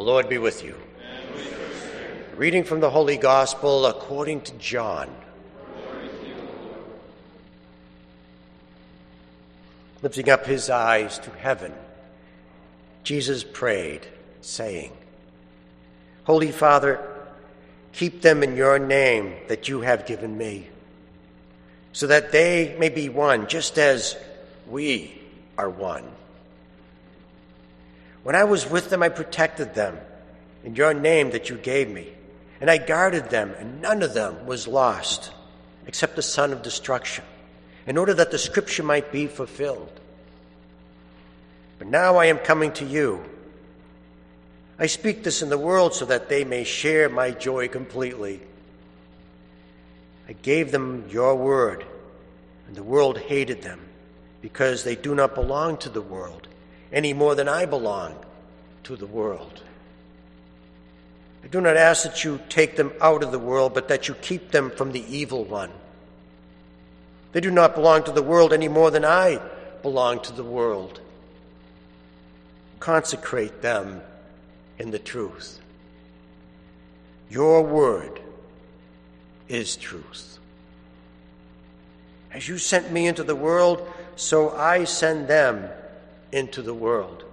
The Lord be with you. Reading from the Holy Gospel according to John. Lifting up his eyes to heaven, Jesus prayed, saying, Holy Father, keep them in your name that you have given me, so that they may be one, just as we are one. When I was with them, I protected them in your name that you gave me, and I guarded them, and none of them was lost except the son of destruction, in order that the scripture might be fulfilled. But now I am coming to you. I speak this in the world so that they may share my joy completely. I gave them your word, and the world hated them because they do not belong to the world any more than I belong to the world. I do not ask that you take them out of the world, but that you keep them from the evil one. They do not belong to the world any more than I belong to the world. Consecrate them in the truth. Your word is truth. As you sent me into the world, so I send them into the world.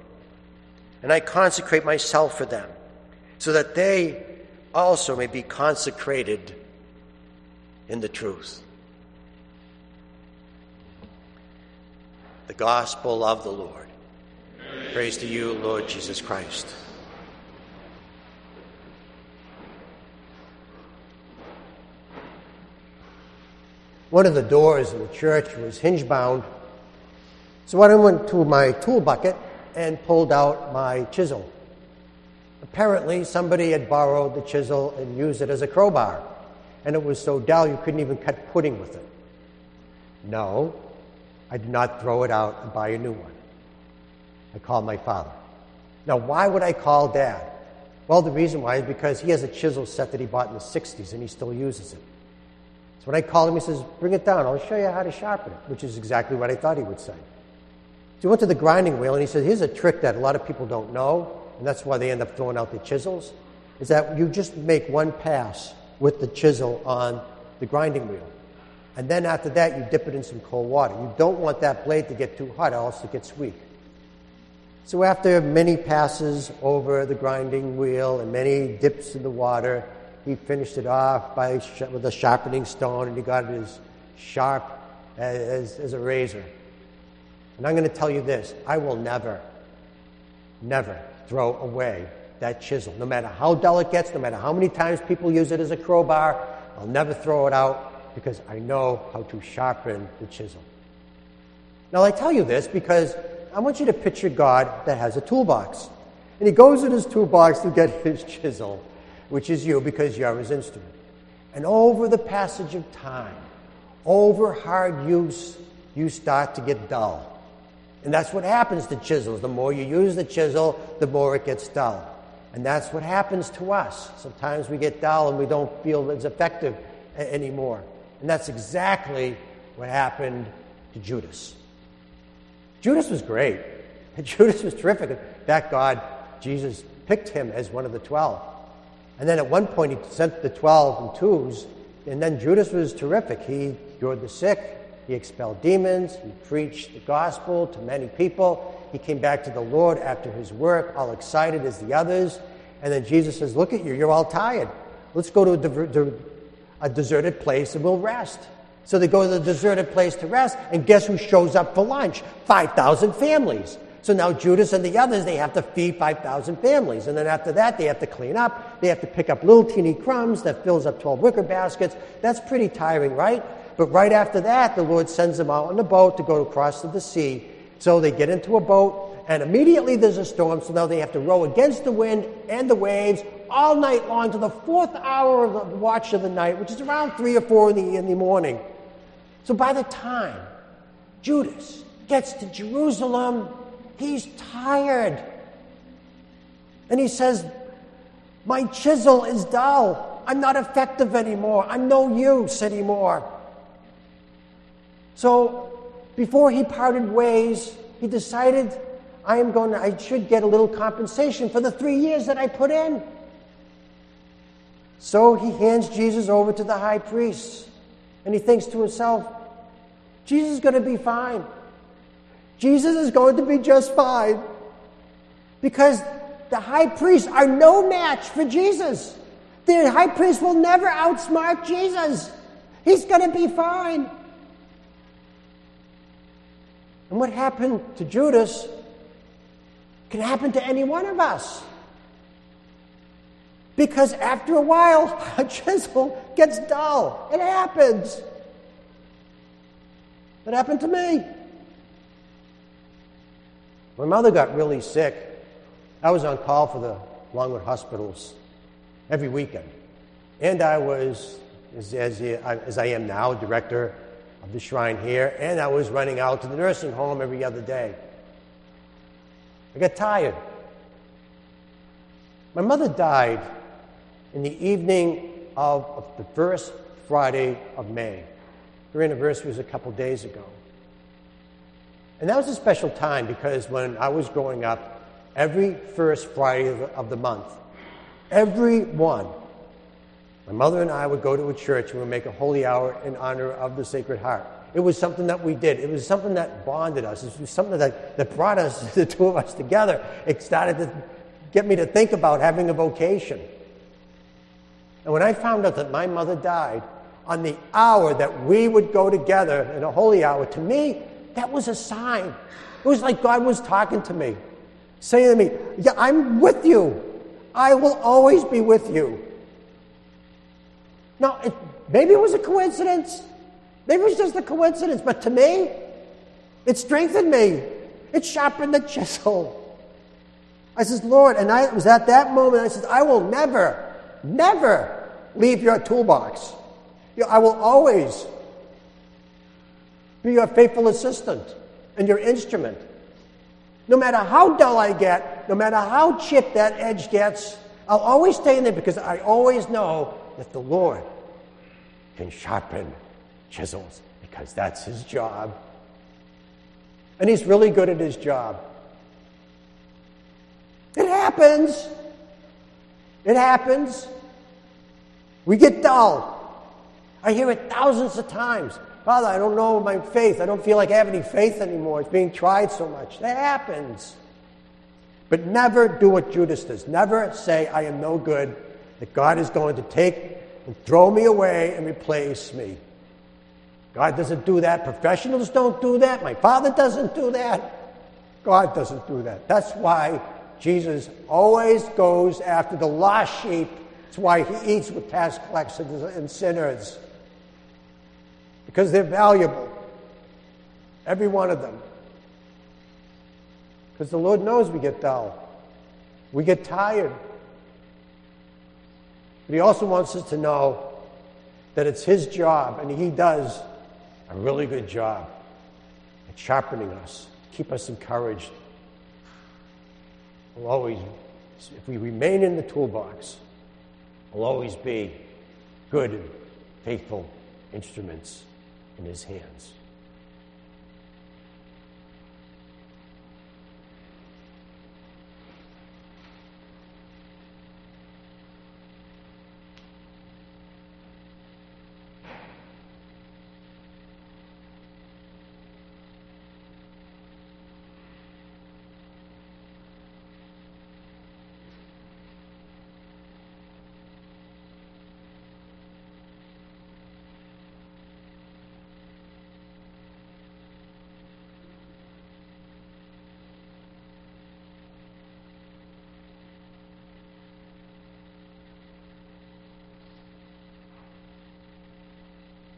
And I consecrate myself for them, so that they also may be consecrated in the truth. The Gospel of the Lord. Praise to you, Lord Jesus Christ. One of the doors in the church was hinge bound so I went to my tool bucket and pulled out my chisel. Apparently, somebody had borrowed the chisel and used it as a crowbar, and it was so dull you couldn't even cut pudding with it. No, I did not throw it out and buy a new one. I called my father. Now, why would I call dad? Well, the reason why is because he has a chisel set that he bought in the 60s and he still uses it. So when I called him, he says, Bring it down, I'll show you how to sharpen it, which is exactly what I thought he would say. So he went to the grinding wheel and he said, Here's a trick that a lot of people don't know, and that's why they end up throwing out the chisels, is that you just make one pass with the chisel on the grinding wheel. And then after that, you dip it in some cold water. You don't want that blade to get too hot, or else it gets weak. So after many passes over the grinding wheel and many dips in the water, he finished it off by with a sharpening stone, and he got it as sharp as, as a razor. And I'm going to tell you this I will never, never throw away that chisel. No matter how dull it gets, no matter how many times people use it as a crowbar, I'll never throw it out because I know how to sharpen the chisel. Now, I tell you this because I want you to picture God that has a toolbox. And he goes in his toolbox to get his chisel, which is you because you're his instrument. And over the passage of time, over hard use, you start to get dull. And that's what happens to chisels. The more you use the chisel, the more it gets dull. And that's what happens to us. Sometimes we get dull and we don't feel as effective a- anymore. And that's exactly what happened to Judas. Judas was great. Judas was terrific. That God, Jesus picked him as one of the twelve. And then at one point, he sent the twelve in twos. And then Judas was terrific. He cured the sick, he expelled demons. He preached the gospel to many people. He came back to the Lord after his work, all excited as the others. And then Jesus says, Look at you, you're all tired. Let's go to a, a deserted place and we'll rest. So they go to the deserted place to rest, and guess who shows up for lunch? 5,000 families. So now Judas and the others, they have to feed 5,000 families. And then after that, they have to clean up. They have to pick up little teeny crumbs that fills up 12 wicker baskets. That's pretty tiring, right? But right after that, the Lord sends them out on a boat to go across to the sea. So they get into a boat, and immediately there's a storm. So now they have to row against the wind and the waves all night long to the fourth hour of the watch of the night, which is around three or four in the, in the morning. So by the time Judas gets to Jerusalem, he's tired. And he says, My chisel is dull. I'm not effective anymore. I'm no use anymore. So before he parted ways, he decided, I am going to, I should get a little compensation for the three years that I put in. So he hands Jesus over to the high priest. And he thinks to himself, Jesus is going to be fine. Jesus is going to be just fine. Because the high priests are no match for Jesus. The high priest will never outsmart Jesus. He's going to be fine. And what happened to Judas can happen to any one of us. Because after a while, a chisel gets dull. It happens. It happened to me. My mother got really sick. I was on call for the Longwood hospitals every weekend. And I was, as, as, as I am now, director of the shrine here, and I was running out to the nursing home every other day. I got tired. My mother died in the evening of, of the first Friday of May. Her anniversary was a couple days ago. And that was a special time because when I was growing up, every first Friday of the, of the month, every one, my mother and I would go to a church and we'd make a holy hour in honor of the Sacred Heart. It was something that we did. It was something that bonded us. It was something that, that brought us, the two of us together. It started to get me to think about having a vocation. And when I found out that my mother died on the hour that we would go together in a holy hour, to me, that was a sign. It was like God was talking to me, saying to me, Yeah, I'm with you. I will always be with you. Now, it, maybe it was a coincidence. Maybe it was just a coincidence, but to me, it strengthened me. It sharpened the chisel. I says, Lord, and I was at that moment I said, I will never, never leave your toolbox. You know, I will always be your faithful assistant and your instrument. No matter how dull I get, no matter how chipped that edge gets, I'll always stay in there because I always know that the Lord can sharpen chisels because that's his job. And he's really good at his job. It happens. It happens. We get dull. I hear it thousands of times. Father, I don't know my faith. I don't feel like I have any faith anymore. It's being tried so much. That happens. But never do what Judas does. Never say, I am no good, that God is going to take and throw me away and replace me. God doesn't do that. Professionals don't do that. My father doesn't do that. God doesn't do that. That's why Jesus always goes after the lost sheep. That's why he eats with tax collectors and sinners. Because they're valuable. Every one of them. Because the Lord knows we get dull. We get tired. But He also wants us to know that it's His job, and He does a really good job at sharpening us, keep us encouraged. We'll always, if we remain in the toolbox, we'll always be good and faithful instruments in His hands.